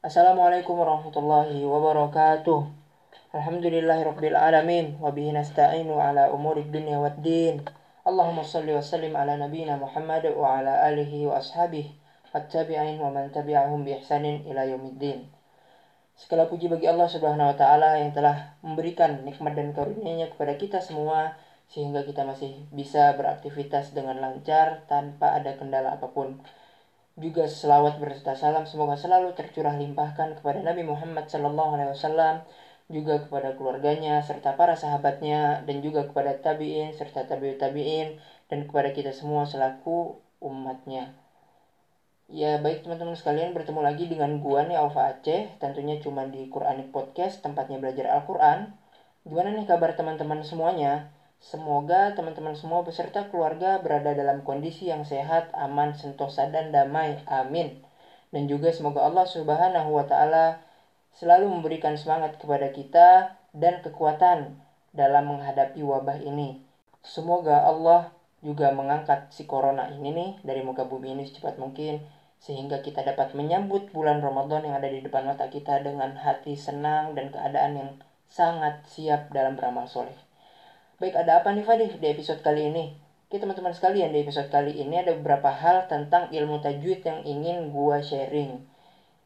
Assalamualaikum warahmatullahi wabarakatuh. Alhamdulillahirabbil alamin wa bihi nasta'inu ala umuri dunya waddin. Allahumma shalli wa sallim ala nabiyyina Muhammad wa ala alihi wa ashabihi wattabi'in wa man tabi'ahum bi ihsanin ila yaumiddin. Segala puji bagi Allah Subhanahu wa taala yang telah memberikan nikmat dan karunia-Nya kepada kita semua sehingga kita masih bisa beraktivitas dengan lancar tanpa ada kendala apa pun juga selawat berserta salam semoga selalu tercurah limpahkan kepada Nabi Muhammad Sallallahu Alaihi Wasallam juga kepada keluarganya serta para sahabatnya dan juga kepada tabiin serta tabiut tabiin dan kepada kita semua selaku umatnya. Ya baik teman-teman sekalian bertemu lagi dengan gua nih Alfa Aceh tentunya cuma di Quranic Podcast tempatnya belajar Al-Quran. Gimana nih kabar teman-teman semuanya? Semoga teman-teman semua beserta keluarga berada dalam kondisi yang sehat, aman, sentosa, dan damai. Amin. Dan juga semoga Allah Subhanahu wa Ta'ala selalu memberikan semangat kepada kita dan kekuatan dalam menghadapi wabah ini. Semoga Allah juga mengangkat si corona ini nih dari muka bumi ini secepat mungkin sehingga kita dapat menyambut bulan Ramadan yang ada di depan mata kita dengan hati senang dan keadaan yang sangat siap dalam beramal soleh. Baik, ada apa nih Fadih di episode kali ini? Oke teman-teman sekalian, di episode kali ini ada beberapa hal tentang ilmu tajwid yang ingin gua sharing.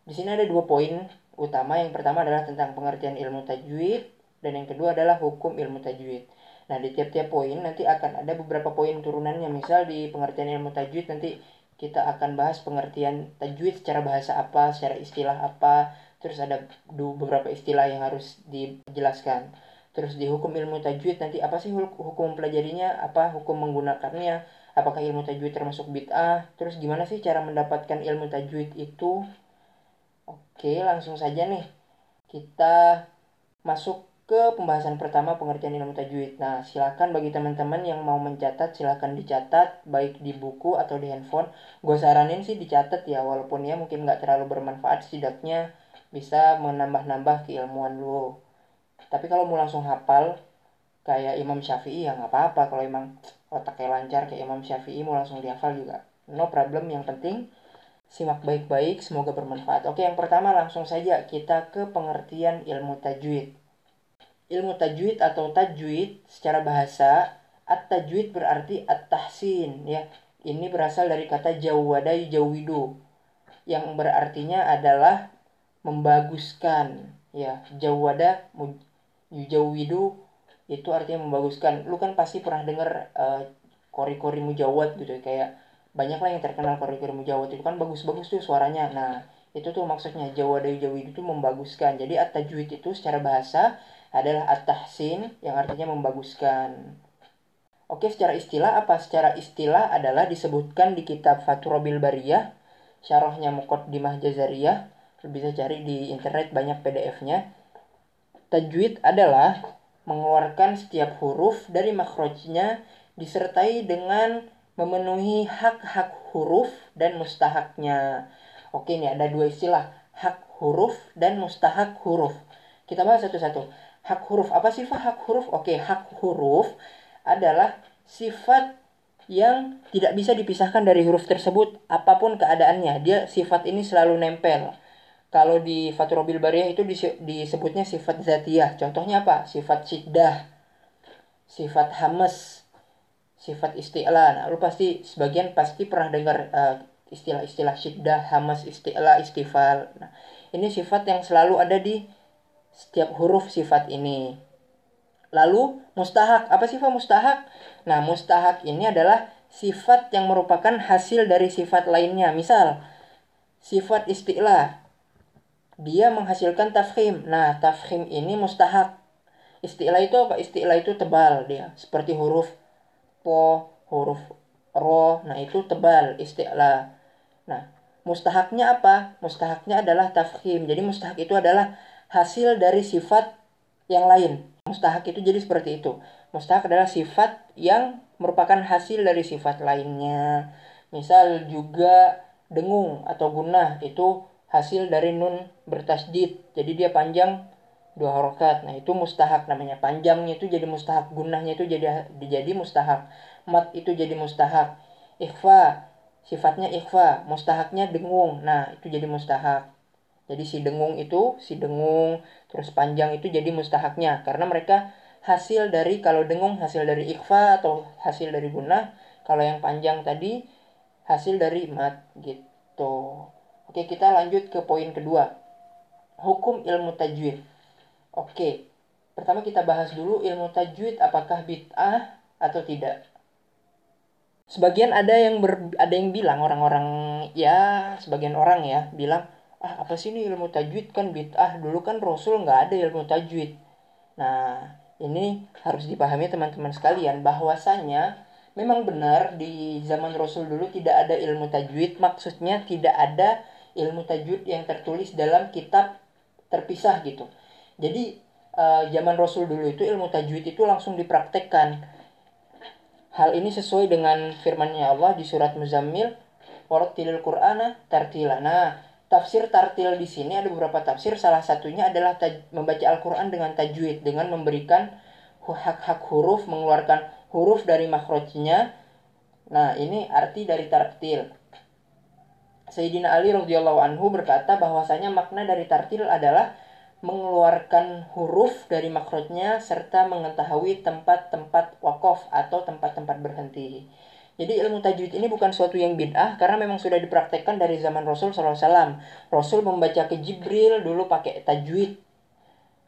Di sini ada dua poin utama. Yang pertama adalah tentang pengertian ilmu tajwid dan yang kedua adalah hukum ilmu tajwid. Nah, di tiap-tiap poin nanti akan ada beberapa poin turunannya. Misal di pengertian ilmu tajwid nanti kita akan bahas pengertian tajwid secara bahasa apa, secara istilah apa, terus ada beberapa istilah yang harus dijelaskan terus di hukum ilmu tajwid nanti apa sih hukum pelajarinya? Apa hukum menggunakannya? Apakah ilmu tajwid termasuk bid'ah? Terus gimana sih cara mendapatkan ilmu tajwid itu? Oke langsung saja nih. Kita masuk ke pembahasan pertama pengertian ilmu tajwid. Nah silakan bagi teman-teman yang mau mencatat silakan dicatat baik di buku atau di handphone. Gue saranin sih dicatat ya walaupun ya mungkin nggak terlalu bermanfaat setidaknya bisa menambah-nambah keilmuan lu tapi kalau mau langsung hafal kayak Imam Syafi'i ya nggak apa-apa. Kalau emang otaknya lancar kayak Imam Syafi'i mau langsung dihafal juga. No problem. Yang penting simak baik-baik semoga bermanfaat. Oke yang pertama langsung saja kita ke pengertian ilmu tajwid. Ilmu tajwid atau tajwid secara bahasa at-tajwid berarti at-tahsin ya. Ini berasal dari kata jawada jawidu yang berartinya adalah membaguskan ya. Jawada yujawidu itu artinya membaguskan. Lu kan pasti pernah dengar uh, kori-kori mujawad gitu ya kayak banyak lah yang terkenal kori-kori mujawad itu kan bagus-bagus tuh suaranya. Nah itu tuh maksudnya jawada yujawidu itu membaguskan. Jadi at-tajwid itu secara bahasa adalah at-tahsin yang artinya membaguskan. Oke, secara istilah apa? Secara istilah adalah disebutkan di kitab Faturabil Bariyah, syarahnya Muqaddimah Jazariyah. Bisa cari di internet banyak PDF-nya Tajwid adalah mengeluarkan setiap huruf dari makhrajnya disertai dengan memenuhi hak-hak huruf dan mustahaknya. Oke, ini ada dua istilah, hak huruf dan mustahak huruf. Kita bahas satu-satu. Hak huruf, apa sifat hak huruf? Oke, hak huruf adalah sifat yang tidak bisa dipisahkan dari huruf tersebut apa pun keadaannya. Dia sifat ini selalu nempel. Kalau di Faturobil Bariyah itu disebutnya sifat zatiyah. Contohnya apa? Sifat syiddah, sifat hamas, sifat isti'la. Nah, lu pasti sebagian pasti pernah dengar uh, istilah-istilah syiddah, hamas, isti'la, istifal. Nah, ini sifat yang selalu ada di setiap huruf sifat ini. Lalu mustahak, apa sifat mustahak? Nah, mustahak ini adalah sifat yang merupakan hasil dari sifat lainnya. Misal, sifat istilah dia menghasilkan tafkhim. Nah, tafkhim ini mustahak. Istilah itu apa? Istilah itu tebal dia. Seperti huruf po, huruf ro. Nah, itu tebal istilah. Nah, mustahaknya apa? Mustahaknya adalah tafkhim. Jadi mustahak itu adalah hasil dari sifat yang lain. Mustahak itu jadi seperti itu. Mustahak adalah sifat yang merupakan hasil dari sifat lainnya. Misal juga dengung atau gunah itu hasil dari nun bertasdid. Jadi dia panjang dua harokat nah itu mustahak namanya. Panjangnya itu jadi mustahak gunahnya itu jadi jadi mustahak. Mat itu jadi mustahak. Ikhfa sifatnya ikhfa. Mustahaknya dengung. Nah itu jadi mustahak. Jadi si dengung itu, si dengung terus panjang itu jadi mustahaknya. Karena mereka hasil dari kalau dengung hasil dari ikhfa atau hasil dari gunah, kalau yang panjang tadi hasil dari mat gitu. Oke, kita lanjut ke poin kedua. Hukum ilmu tajwid. Oke. Pertama kita bahas dulu ilmu tajwid apakah bid'ah atau tidak. Sebagian ada yang ber, ada yang bilang orang-orang ya sebagian orang ya bilang ah apa sih ini ilmu tajwid kan bid'ah dulu kan Rasul nggak ada ilmu tajwid. Nah ini harus dipahami teman-teman sekalian bahwasanya memang benar di zaman Rasul dulu tidak ada ilmu tajwid maksudnya tidak ada ilmu tajwid yang tertulis dalam kitab terpisah gitu. Jadi uh, zaman Rasul dulu itu ilmu tajwid itu langsung dipraktekkan. Hal ini sesuai dengan firman-Nya Allah di surat Muzammil Warattilil Qur'ana tartila. Nah tafsir tartil di sini ada beberapa tafsir. Salah satunya adalah membaca Al-Qur'an dengan tajwid dengan memberikan hak-hak huruf mengeluarkan huruf dari makrojnya nah ini arti dari tartil Sayyidina Ali radhiyallahu anhu berkata bahwasanya makna dari tartil adalah mengeluarkan huruf dari makrotnya serta mengetahui tempat-tempat wakof atau tempat-tempat berhenti. Jadi ilmu tajwid ini bukan suatu yang bid'ah karena memang sudah dipraktekkan dari zaman Rasul SAW. Rasul membaca ke Jibril dulu pakai tajwid.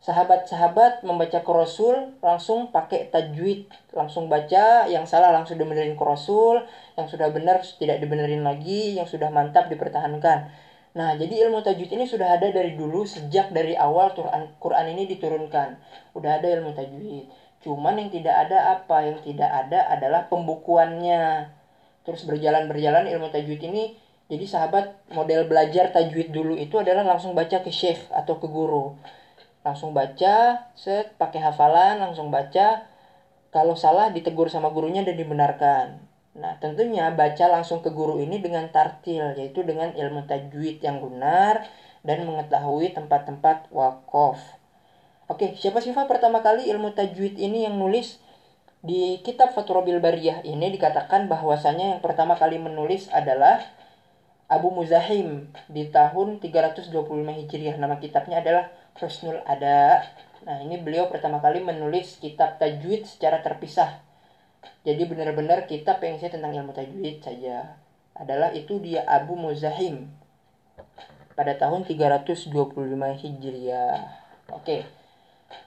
Sahabat-sahabat membaca ke Rasul langsung pakai tajwid. Langsung baca, yang salah langsung dibenerin ke Rasul, yang sudah benar tidak dibenerin lagi, yang sudah mantap dipertahankan. Nah, jadi ilmu tajwid ini sudah ada dari dulu sejak dari awal Quran, Quran ini diturunkan. Udah ada ilmu tajwid. Cuman yang tidak ada apa? Yang tidak ada adalah pembukuannya. Terus berjalan-berjalan ilmu tajwid ini jadi sahabat model belajar tajwid dulu itu adalah langsung baca ke syekh atau ke guru. Langsung baca, set pakai hafalan, langsung baca. Kalau salah ditegur sama gurunya dan dibenarkan. Nah, tentunya baca langsung ke guru ini dengan tartil, yaitu dengan ilmu tajwid yang benar dan mengetahui tempat-tempat wakaf. Oke, siapa sih pertama kali ilmu tajwid ini yang nulis di kitab Faturabil Bariyah ini dikatakan bahwasanya yang pertama kali menulis adalah Abu Muzahim di tahun 325 Hijriah. Nama kitabnya adalah Husnul Ada. Nah, ini beliau pertama kali menulis kitab tajwid secara terpisah. Jadi benar-benar kitab yang saya tentang ilmu tajwid saja adalah itu dia Abu Muzahim pada tahun 325 Hijriah. Oke.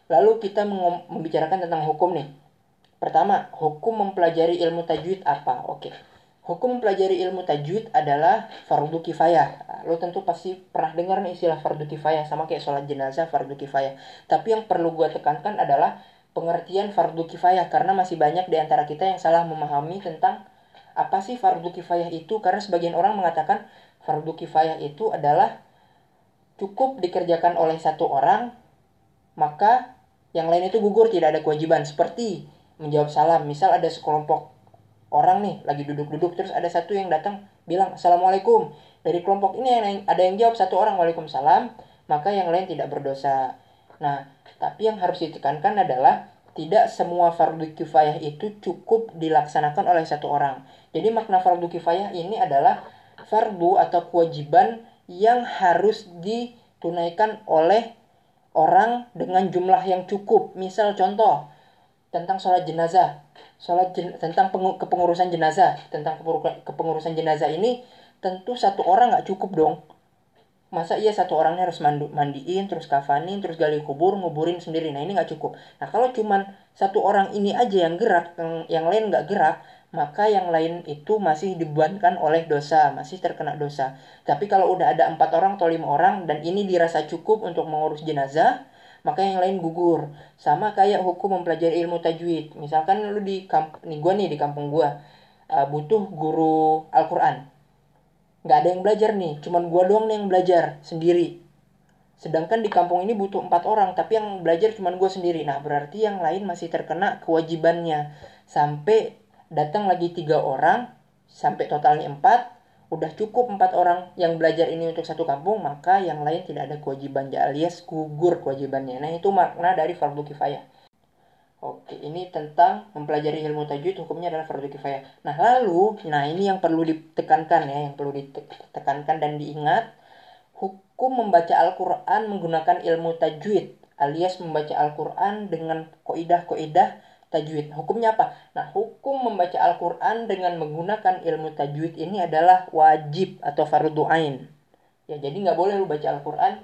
Lalu kita membicarakan tentang hukum nih. Pertama, hukum mempelajari ilmu tajwid apa? Oke. Hukum mempelajari ilmu tajwid adalah fardu kifayah. Lo tentu pasti pernah dengar nih istilah fardu kifayah sama kayak sholat jenazah fardu kifayah. Tapi yang perlu gue tekankan adalah pengertian fardu kifayah karena masih banyak di antara kita yang salah memahami tentang apa sih fardu kifayah itu. Karena sebagian orang mengatakan fardu kifayah itu adalah cukup dikerjakan oleh satu orang maka yang lain itu gugur tidak ada kewajiban. Seperti menjawab salam. Misal ada sekelompok orang nih lagi duduk-duduk terus ada satu yang datang bilang assalamualaikum dari kelompok ini yang ada yang jawab satu orang waalaikumsalam. Maka yang lain tidak berdosa. Nah tapi yang harus ditekankan adalah tidak semua fardu kifayah itu cukup dilaksanakan oleh satu orang. Jadi makna fardu kifayah ini adalah fardu atau kewajiban yang harus ditunaikan oleh orang dengan jumlah yang cukup. Misal contoh tentang sholat jenazah, sholat jen, tentang pengu, kepengurusan jenazah, tentang kepengurusan jenazah ini tentu satu orang nggak cukup dong. Masa iya satu orangnya harus mandu, mandiin, terus kafanin, terus gali kubur, nguburin sendiri. Nah ini nggak cukup. Nah kalau cuman satu orang ini aja yang gerak, yang, yang lain nggak gerak, maka yang lain itu masih dibebankan oleh dosa, masih terkena dosa. Tapi kalau udah ada empat orang atau lima orang dan ini dirasa cukup untuk mengurus jenazah, maka yang lain gugur. Sama kayak hukum mempelajari ilmu tajwid. Misalkan lu di kamp nih gua nih di kampung gua uh, butuh guru Al-Qur'an. Nggak ada yang belajar nih, cuman gua doang nih yang belajar sendiri. Sedangkan di kampung ini butuh empat orang, tapi yang belajar cuman gue sendiri. Nah, berarti yang lain masih terkena kewajibannya. Sampai datang lagi tiga orang sampai totalnya empat udah cukup empat orang yang belajar ini untuk satu kampung maka yang lain tidak ada kewajiban alias gugur kewajibannya nah itu makna dari fardu kifayah Oke, ini tentang mempelajari ilmu tajwid hukumnya adalah fardu kifayah. Nah, lalu, nah ini yang perlu ditekankan ya, yang perlu ditekankan dan diingat, hukum membaca Al-Quran menggunakan ilmu tajwid alias membaca Al-Quran dengan koidah-koidah tajwid. Hukumnya apa? Nah, hukum membaca Al-Quran dengan menggunakan ilmu tajwid ini adalah wajib atau fardu ain. Ya, jadi nggak boleh lu baca Al-Quran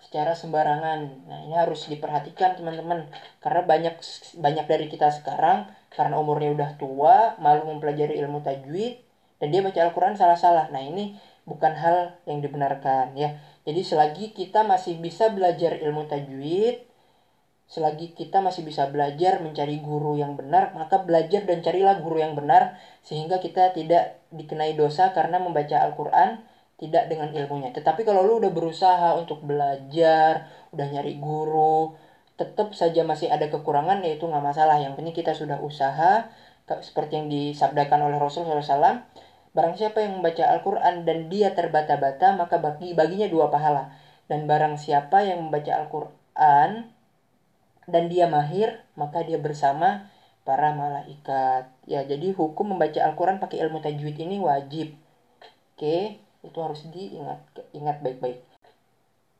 secara sembarangan. Nah, ini harus diperhatikan teman-teman. Karena banyak banyak dari kita sekarang karena umurnya udah tua, malu mempelajari ilmu tajwid dan dia baca Al-Quran salah-salah. Nah, ini bukan hal yang dibenarkan ya. Jadi selagi kita masih bisa belajar ilmu tajwid, selagi kita masih bisa belajar mencari guru yang benar, maka belajar dan carilah guru yang benar sehingga kita tidak dikenai dosa karena membaca Al-Qur'an tidak dengan ilmunya. Tetapi kalau lu udah berusaha untuk belajar, udah nyari guru, tetap saja masih ada kekurangan yaitu nggak masalah. Yang penting kita sudah usaha seperti yang disabdakan oleh Rasul SAW. Barang siapa yang membaca Al-Quran dan dia terbata-bata, maka bagi baginya dua pahala. Dan barang siapa yang membaca Al-Quran dan dia mahir, maka dia bersama para malaikat. Ya, jadi hukum membaca Al-Quran pakai ilmu tajwid ini wajib. Oke, itu harus diingat ingat baik-baik.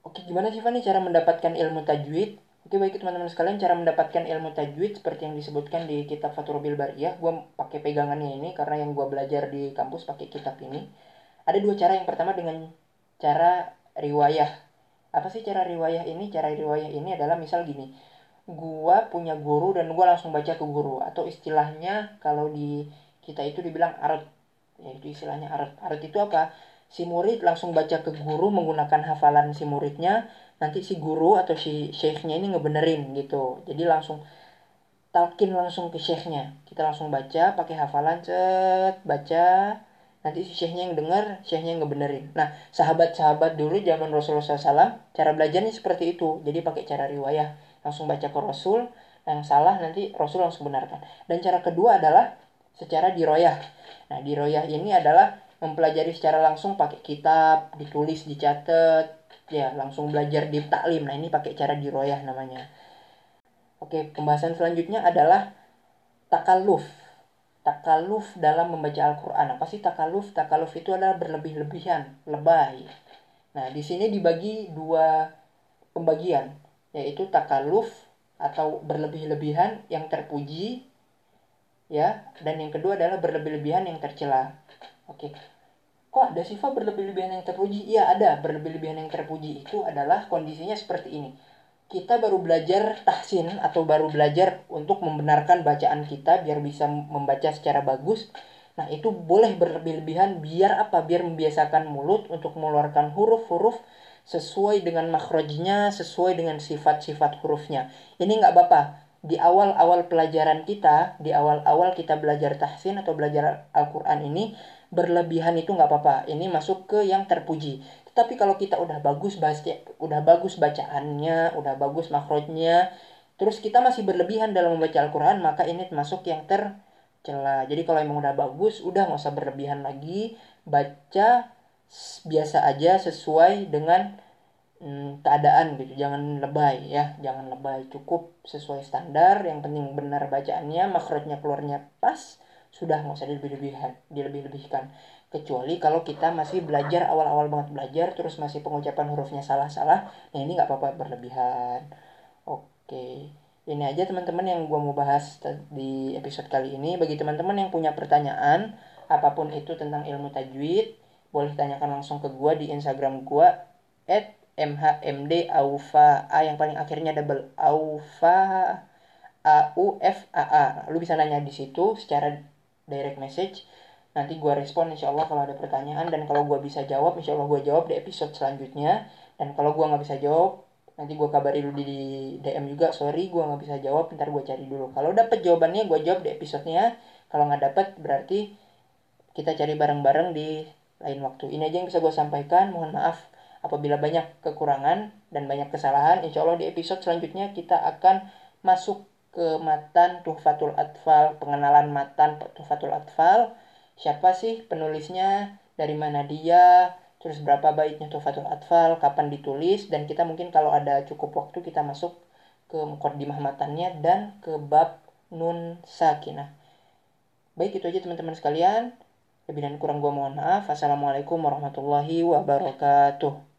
Oke, gimana sih Fani cara mendapatkan ilmu tajwid? Oke baik teman-teman sekalian cara mendapatkan ilmu tajwid seperti yang disebutkan di kitab Fathul Bil Bariyah. Gue pakai pegangannya ini karena yang gue belajar di kampus pakai kitab ini. Ada dua cara. Yang pertama dengan cara riwayah. Apa sih cara riwayah ini? Cara riwayah ini adalah misal gini. Gue punya guru dan gue langsung baca ke guru. Atau istilahnya kalau di kita itu dibilang arut. Ya itu istilahnya arut. Arut itu apa? Si murid langsung baca ke guru menggunakan hafalan si muridnya nanti si guru atau si syekhnya ini ngebenerin gitu. Jadi langsung talkin langsung ke syekhnya. Kita langsung baca pakai hafalan cet baca. Nanti si syekhnya yang dengar syekhnya yang ngebenerin. Nah sahabat-sahabat dulu zaman Rasulullah SAW cara belajarnya seperti itu. Jadi pakai cara riwayah. Langsung baca ke Rasul yang salah nanti Rasul langsung benarkan. Dan cara kedua adalah secara diroyah. Nah diroyah ini adalah mempelajari secara langsung pakai kitab ditulis dicatat ya langsung belajar di taklim. Nah ini pakai cara diroyah namanya. Oke pembahasan selanjutnya adalah takaluf. Takaluf dalam membaca Al-Quran. Apa sih takaluf? Takaluf itu adalah berlebih-lebihan lebay. Nah di sini dibagi dua pembagian yaitu takaluf atau berlebih-lebihan yang terpuji ya dan yang kedua adalah berlebih-lebihan yang tercela oke kok ada sifat berlebih-lebihan yang terpuji? Iya ada, berlebih-lebihan yang terpuji itu adalah kondisinya seperti ini. Kita baru belajar tahsin atau baru belajar untuk membenarkan bacaan kita biar bisa membaca secara bagus. Nah itu boleh berlebih-lebihan biar apa? Biar membiasakan mulut untuk mengeluarkan huruf-huruf sesuai dengan makhrajnya, sesuai dengan sifat-sifat hurufnya. Ini nggak apa-apa. Di awal-awal pelajaran kita, di awal-awal kita belajar tahsin atau belajar Al-Quran ini, berlebihan itu nggak apa-apa. Ini masuk ke yang terpuji. Tetapi kalau kita udah bagus baca, udah bagus bacaannya, udah bagus makrotnya, terus kita masih berlebihan dalam membaca Al-Quran, maka ini masuk yang tercela. Jadi kalau emang udah bagus, udah nggak usah berlebihan lagi, baca biasa aja sesuai dengan hmm, keadaan gitu. Jangan lebay ya, jangan lebay. Cukup sesuai standar. Yang penting benar bacaannya, makrotnya keluarnya pas sudah nggak usah dilebih-lebihkan dilebih-lebihkan. Kecuali kalau kita masih belajar awal-awal banget belajar terus masih pengucapan hurufnya salah-salah nah ini nggak apa-apa berlebihan. Oke ini aja teman-teman yang gue mau bahas di episode kali ini. Bagi teman-teman yang punya pertanyaan apa pun itu tentang ilmu tajwid boleh tanyakan langsung ke gue di instagram gue at mhmd aufa a yang paling akhirnya double aufa a u f a a. Lu bisa nanya di situ secara direct message nanti gue respon insya Allah kalau ada pertanyaan. Dan kalau gue bisa jawab insya Allah gue jawab di episode selanjutnya. Dan kalau gue nggak bisa jawab nanti gue kabari dulu di DM juga. Sorry gue nggak bisa jawab. Ntar gue cari dulu. Kalau dapet jawabannya gue jawab di episodenya. Kalau nggak dapet berarti kita cari bareng-bareng di lain waktu. Ini aja yang bisa gue sampaikan. Mohon maaf apabila banyak kekurangan dan banyak kesalahan. Insya Allah di episode selanjutnya kita akan masuk ke matan Tuhfatul Atfal, pengenalan matan Tuhfatul Atfal. Siapa sih penulisnya, dari mana dia, terus berapa baiknya Tuhfatul Atfal, kapan ditulis, dan kita mungkin kalau ada cukup waktu kita masuk ke mukaddimah matannya dan ke bab nun sakinah. Baik itu aja teman-teman sekalian. Lebih dan kurang gua mohon maaf. Assalamualaikum warahmatullahi wabarakatuh.